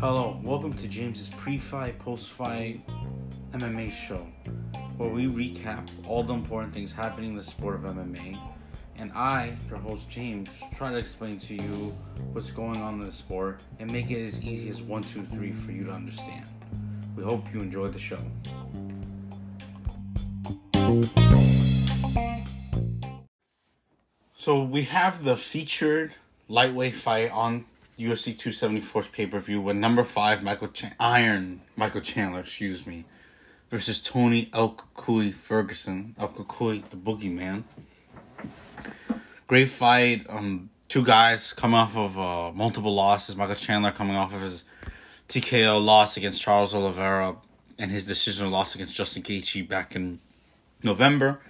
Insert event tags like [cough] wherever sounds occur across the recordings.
Hello, welcome to James's pre-fight, post-fight MMA show, where we recap all the important things happening in the sport of MMA, and I, your host James, try to explain to you what's going on in the sport and make it as easy as one, two, three for you to understand. We hope you enjoy the show. So we have the featured lightweight fight on UFC 274's pay per view with number five Michael Ch- Iron Michael Chandler, excuse me, versus Tony El Cucuy Ferguson, El Cucuy the Boogeyman. Great fight. Um, two guys coming off of uh, multiple losses. Michael Chandler coming off of his TKO loss against Charles Oliveira and his decisional loss against Justin Gaethje back in November.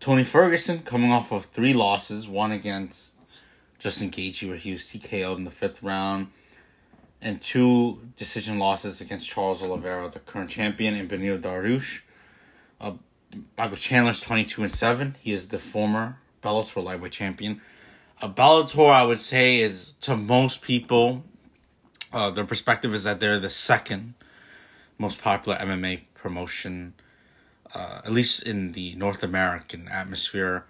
Tony Ferguson coming off of three losses, one against Justin Gaethje where he was TKO'd in the fifth round, and two decision losses against Charles Oliveira, the current champion, and Beneil Dariush. Uh, Michael Chandler's twenty two and seven. He is the former Bellator lightweight champion. A Bellator, I would say, is to most people, uh, their perspective is that they're the second most popular MMA promotion uh, at least in the North American atmosphere,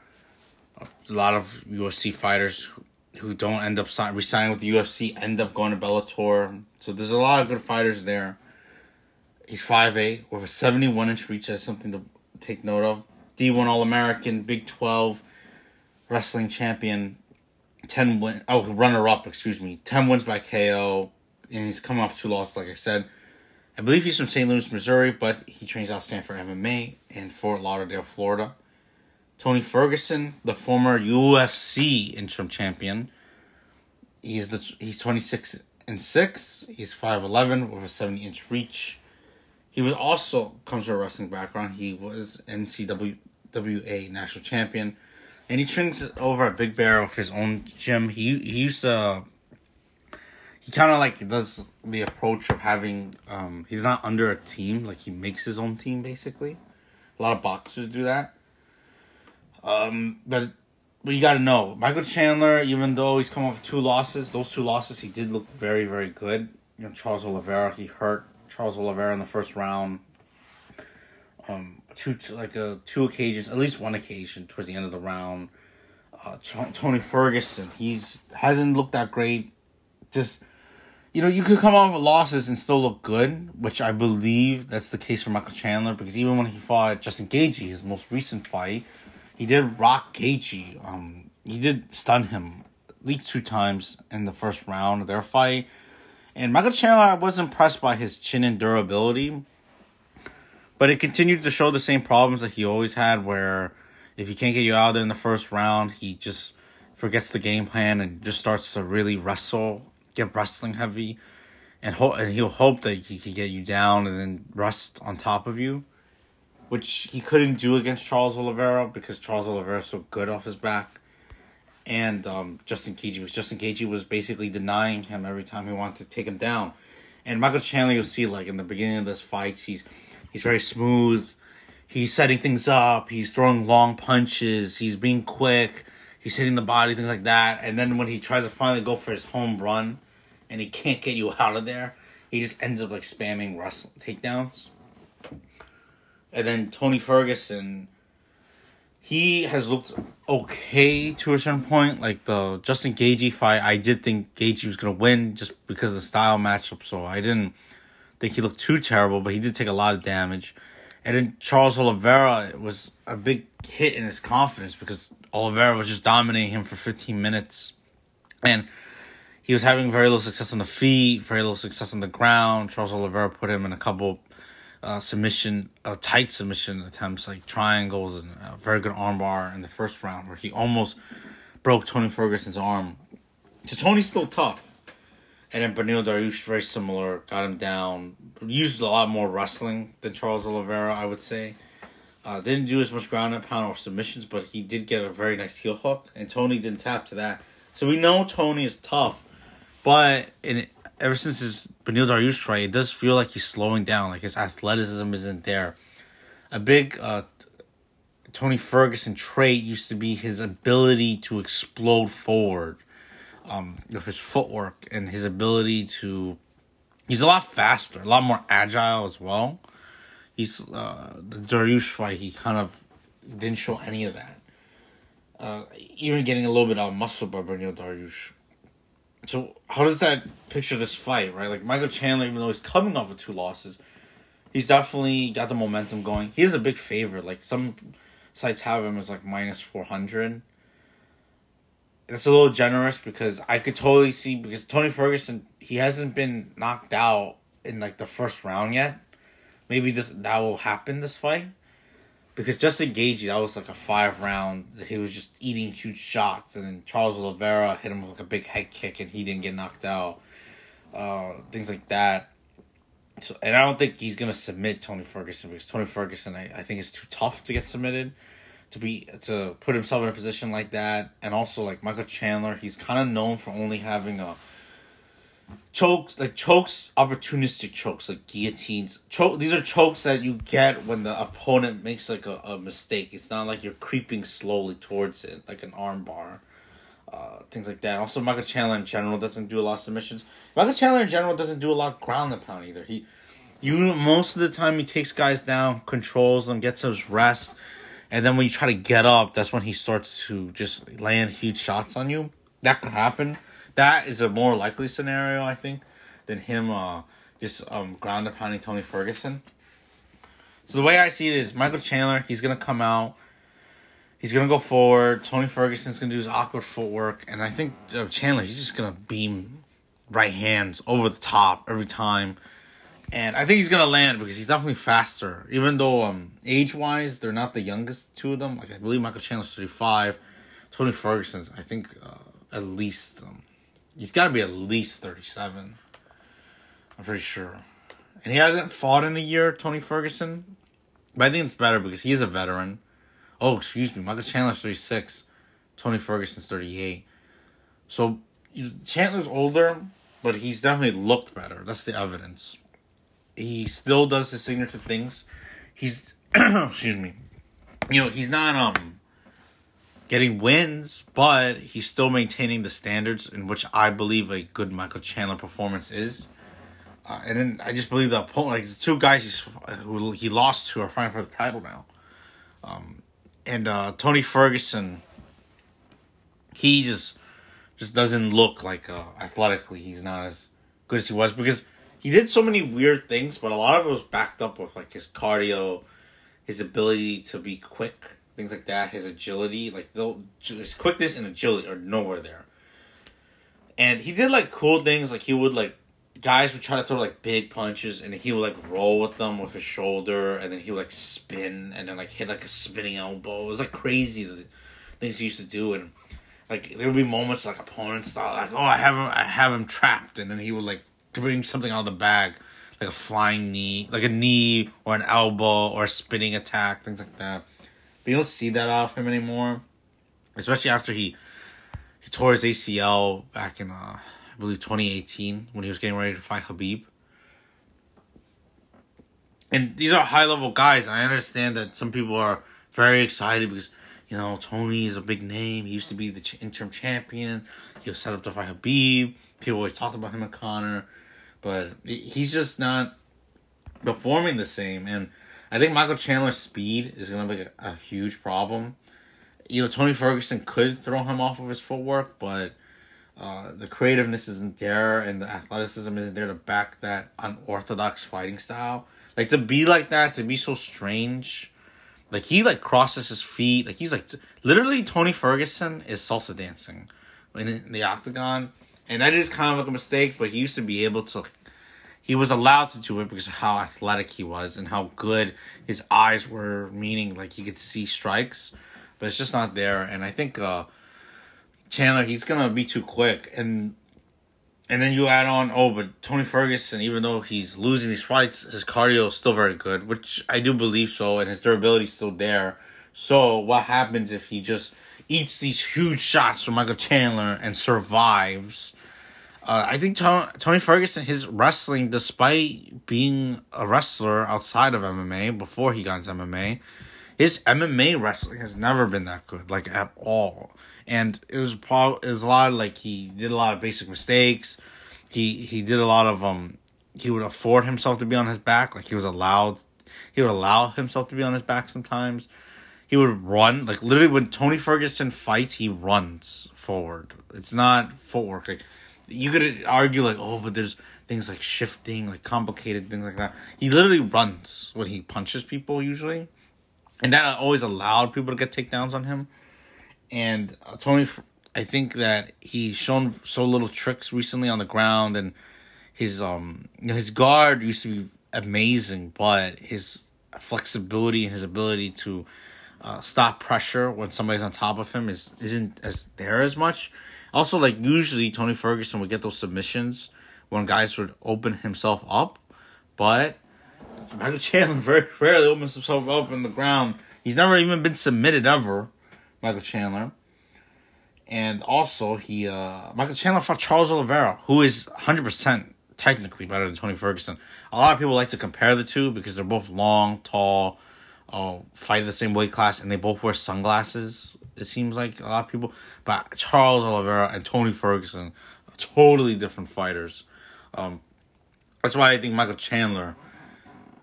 a lot of UFC fighters who, who don't end up sign, resigning with the UFC end up going to Bellator. So there's a lot of good fighters there. He's 5'8 with a 71 inch reach. That's something to take note of. D1 All American, Big 12 wrestling champion, 10 win, oh, runner up, excuse me, 10 wins by KO. And he's coming off two losses, like I said. I believe he's from St. Louis, Missouri, but he trains out Sanford MMA in Fort Lauderdale, Florida. Tony Ferguson, the former UFC interim champion. He is the he's 26 and 6. He's 5'11 with a 70 inch reach. He was also comes from a wrestling background. He was NCWA national champion. And he trains over at Big Bear with his own gym. He he used to he kind of like does the approach of having um he's not under a team like he makes his own team basically. A lot of boxers do that. Um but but you got to know michael chandler even though he's come off two losses those two losses he did look very very good. You know charles oliveira he hurt charles oliveira in the first round. Um two like uh two occasions at least one occasion towards the end of the round. Uh tony ferguson he's hasn't looked that great. Just you know, you could come off with losses and still look good, which I believe that's the case for Michael Chandler because even when he fought Justin Gaethje, his most recent fight, he did rock Gaethje. Um, he did stun him at least two times in the first round of their fight. And Michael Chandler, I was impressed by his chin and durability, but it continued to show the same problems that he always had, where if he can't get you out there in the first round, he just forgets the game plan and just starts to really wrestle get wrestling heavy, and ho- and he'll hope that he can get you down and then rest on top of you, which he couldn't do against Charles Oliveira because Charles Oliveira is so good off his back, and um, Justin Gaethje because Justin Gaethje was basically denying him every time he wanted to take him down, and Michael Chandler you'll see like in the beginning of this fight he's he's very smooth. He's setting things up. He's throwing long punches. He's being quick. He's hitting the body, things like that. And then when he tries to finally go for his home run, and he can't get you out of there, he just ends up like spamming wrestling takedowns. And then Tony Ferguson, he has looked okay to a certain point. Like the Justin Gaethje fight, I did think Gaethje was gonna win just because of the style matchup. So I didn't think he looked too terrible, but he did take a lot of damage. And then Charles Oliveira was a big hit in his confidence because Oliveira was just dominating him for 15 minutes. And he was having very little success on the feet, very little success on the ground. Charles Oliveira put him in a couple uh, submission, uh, tight submission attempts, like triangles and a very good armbar in the first round, where he almost broke Tony Ferguson's arm. So Tony's still tough. And then Beneil Dariush, very similar, got him down. Used a lot more wrestling than Charles Oliveira, I would say. Uh, didn't do as much ground and pound or submissions, but he did get a very nice heel hook, and Tony didn't tap to that. So we know Tony is tough, but in ever since his Beneil Dariush fight, it does feel like he's slowing down. Like his athleticism isn't there. A big uh, Tony Ferguson trait used to be his ability to explode forward um, with his footwork and his ability to. He's a lot faster, a lot more agile as well. He's uh, the Dariush fight. He kind of didn't show any of that. Uh, even getting a little bit of muscle by Beneil Dariush. So how does that picture this fight, right? Like Michael Chandler, even though he's coming off of two losses, he's definitely got the momentum going. He is a big favorite. Like some sites have him as like minus four hundred. That's a little generous because I could totally see because Tony Ferguson he hasn't been knocked out in like the first round yet. Maybe this that will happen this fight. Because Justin Gaethje, that was like a five round. He was just eating huge shots, and then Charles Oliveira hit him with like a big head kick, and he didn't get knocked out. Uh, things like that. So, and I don't think he's gonna submit Tony Ferguson because Tony Ferguson, I, I think, is too tough to get submitted, to be to put himself in a position like that, and also like Michael Chandler, he's kind of known for only having a chokes like chokes opportunistic chokes like guillotines. Choke these are chokes that you get when the opponent makes like a, a mistake. It's not like you're creeping slowly towards it like an arm bar uh, things like that. Also michael chandler in general doesn't do a lot of submissions. Michael chandler in general doesn't do a lot of ground and pound either. He you most of the time he takes guys down controls them gets his rest and then when you try to get up that's when he starts to just land huge shots on you. That could happen that is a more likely scenario, I think, than him uh, just um, ground and Tony Ferguson. So the way I see it is Michael Chandler, he's gonna come out, he's gonna go forward. Tony Ferguson's gonna do his awkward footwork, and I think uh, Chandler, he's just gonna beam right hands over the top every time. And I think he's gonna land because he's definitely faster. Even though um age wise they're not the youngest two of them. Like I believe Michael Chandler's thirty five, Tony Ferguson's I think uh, at least um, He's got to be at least 37. I'm pretty sure. And he hasn't fought in a year, Tony Ferguson. But I think it's better because he is a veteran. Oh, excuse me. Michael Chandler's 36. Tony Ferguson's 38. So Chandler's older, but he's definitely looked better. That's the evidence. He still does his signature things. He's [coughs] excuse me. You know, he's not um getting wins, but he's still maintaining the standards in which I believe a good Michael Chandler performance is. Uh, and then I just believe the opponent, like the two guys he's, who he lost to, are fighting for the title now. Um, and uh, Tony Ferguson, he just just doesn't look like uh, athletically he's not as good as he was because he did so many weird things, but a lot of it was backed up with like his cardio, his ability to be quick things like that. His agility, like they'll his quickness and agility are nowhere there. And he did like cool things, like he would like guys would try to throw like big punches, and he would like roll with them with his shoulder, and then he would like spin and then like hit like a spinning elbow. It was like crazy the things he used to do, and like there would be moments like opponents thought like, oh, I have him, I have him trapped, and then he would like bring something out of the bag, like a flying knee, like a knee or an elbow or a spinning attack, things like that. But you don't see that out of him anymore, especially after he he tore his ACL back in uh, I believe 2018 when he was getting ready to fight Khabib. And these are high level guys, and I understand that some people are very excited because you know Tony is a big name. He used to be the interim champion. He was set up to fight Khabib. People always talked about him and Conor, but he's just not performing the same. And I think Michael Chandler's speed is going to be a, a, huge problem. You know, Tony Ferguson could throw him off of his footwork, but uh, the creativeness isn't there and the athleticism isn't there to back that unorthodox fighting style. Like to be like that, to be so strange. Like he like crosses his feet. Like he's like literally Tony Ferguson is salsa dancing in the octagon, and that is kind of like a mistake. But he used to be able to he was allowed to do it because of how athletic he was and how good his eyes were, meaning like he could see strikes, but it's just not there. And I think uh, Chandler he's gonna be too quick, and and then you add on oh, but Tony Ferguson, even though he's losing these fights, his cardio is still very good, which I do believe so, and his durability is still there. So what happens if he just eats these huge shots from Michael Chandler and survives? Uh, I think Tony Ferguson, his wrestling, despite being a wrestler outside of MMA before he got into MMA, his MMA wrestling has never been that good, like at all. And it was probably it was a lot of, like he did a lot of basic mistakes. He he did a lot of um he would afford himself to be on his back, like he was allowed he would allow himself to be on his back sometimes. He would run like literally when Tony Ferguson fights, he runs forward. It's not footwork. Like you could argue like, oh, but there's things like shifting, like complicated things like that. He literally runs when he punches people usually, and that always allowed people to get takedowns on him. And uh, Tony, I think that he's shown so little tricks recently on the ground, and his um you know, his guard used to be amazing, but his flexibility and his ability to uh, stop pressure when somebody's on top of him is isn't as there as much. Also, like usually Tony Ferguson would get those submissions when guys would open himself up, but Michael Chandler [laughs] very rarely opens himself up in the ground. He's never even been submitted ever, Michael Chandler. And also, he uh Michael Chandler fought Charles Oliveira, who is hundred percent technically better than Tony Ferguson. A lot of people like to compare the two because they're both long, tall, uh, fight the same weight class, and they both wear sunglasses. It seems like a lot of people, but Charles Oliveira and Tony Ferguson, are totally different fighters. Um, that's why I think Michael Chandler.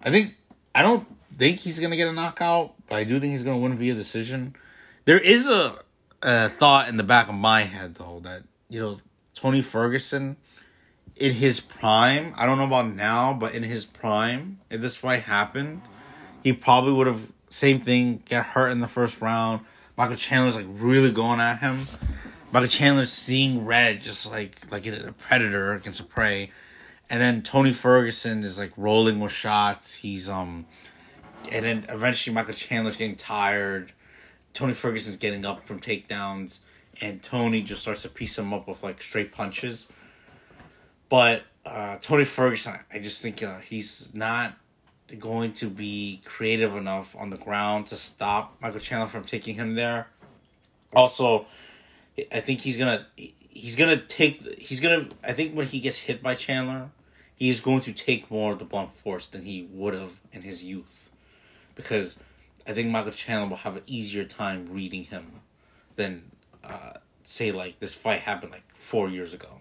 I think I don't think he's gonna get a knockout, but I do think he's gonna win via decision. There is a, a thought in the back of my head though that you know Tony Ferguson in his prime. I don't know about now, but in his prime, if this fight happened, he probably would have same thing get hurt in the first round. Michael Chandler's like really going at him. Michael Chandler's seeing red, just like like a predator against a prey. And then Tony Ferguson is like rolling with shots. He's um, and then eventually Michael Chandler's getting tired. Tony Ferguson's getting up from takedowns, and Tony just starts to piece him up with like straight punches. But uh, Tony Ferguson, I just think uh, he's not going to be creative enough on the ground to stop Michael Chandler from taking him there. Also, I think he's gonna he's gonna take he's gonna I think when he gets hit by Chandler, he is going to take more of the blunt force than he would have in his youth, because I think Michael Chandler will have an easier time reading him than uh, say like this fight happened like four years ago,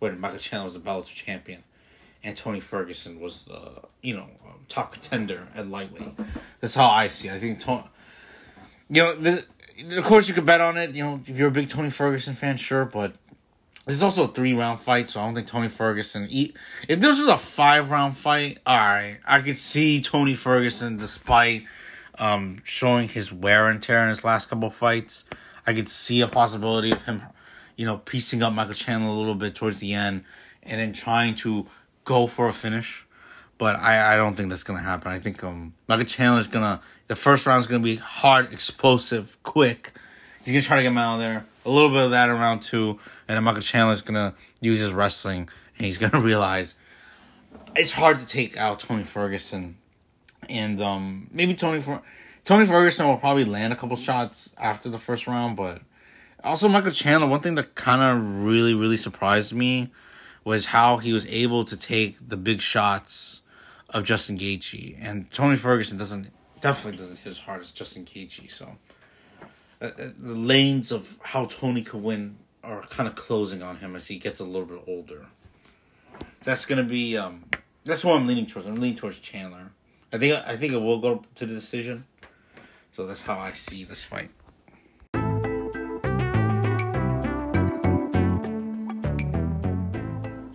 when Michael Chandler was the Bellator champion and Tony Ferguson was the you know top contender at lightweight. That's how I see. it. I think Tony, you know, this, of course you could bet on it. You know, if you're a big Tony Ferguson fan, sure, but this is also a three round fight, so I don't think Tony Ferguson. Eat, if this was a five round fight, all right, I could see Tony Ferguson, despite um, showing his wear and tear in his last couple fights, I could see a possibility of him, you know, piecing up Michael Chandler a little bit towards the end, and then trying to go for a finish. But I, I don't think that's gonna happen. I think um Michael Chandler's gonna the first round's gonna be hard, explosive, quick. He's gonna try to get him out of there. A little bit of that in round two, and Michael Chandler's gonna use his wrestling, and he's gonna [laughs] realize it's hard to take out Tony Ferguson, and um maybe Tony Fer- Tony Ferguson will probably land a couple shots after the first round, but also Michael Chandler. One thing that kind of really really surprised me was how he was able to take the big shots of Justin Gaethje, and Tony Ferguson doesn't definitely doesn't hit as hard as Justin Gaethje. So uh, uh, the lanes of how Tony could win are kind of closing on him as he gets a little bit older. That's gonna be um, that's what I'm leaning towards. I'm leaning towards Chandler. I think I think it will go to the decision. So that's how I see this fight.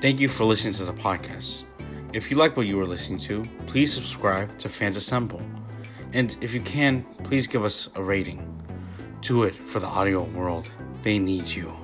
Thank you for listening to the podcast. If you like what you were listening to, please subscribe to Fans Assemble. And if you can, please give us a rating. Do it for the audio world. They need you.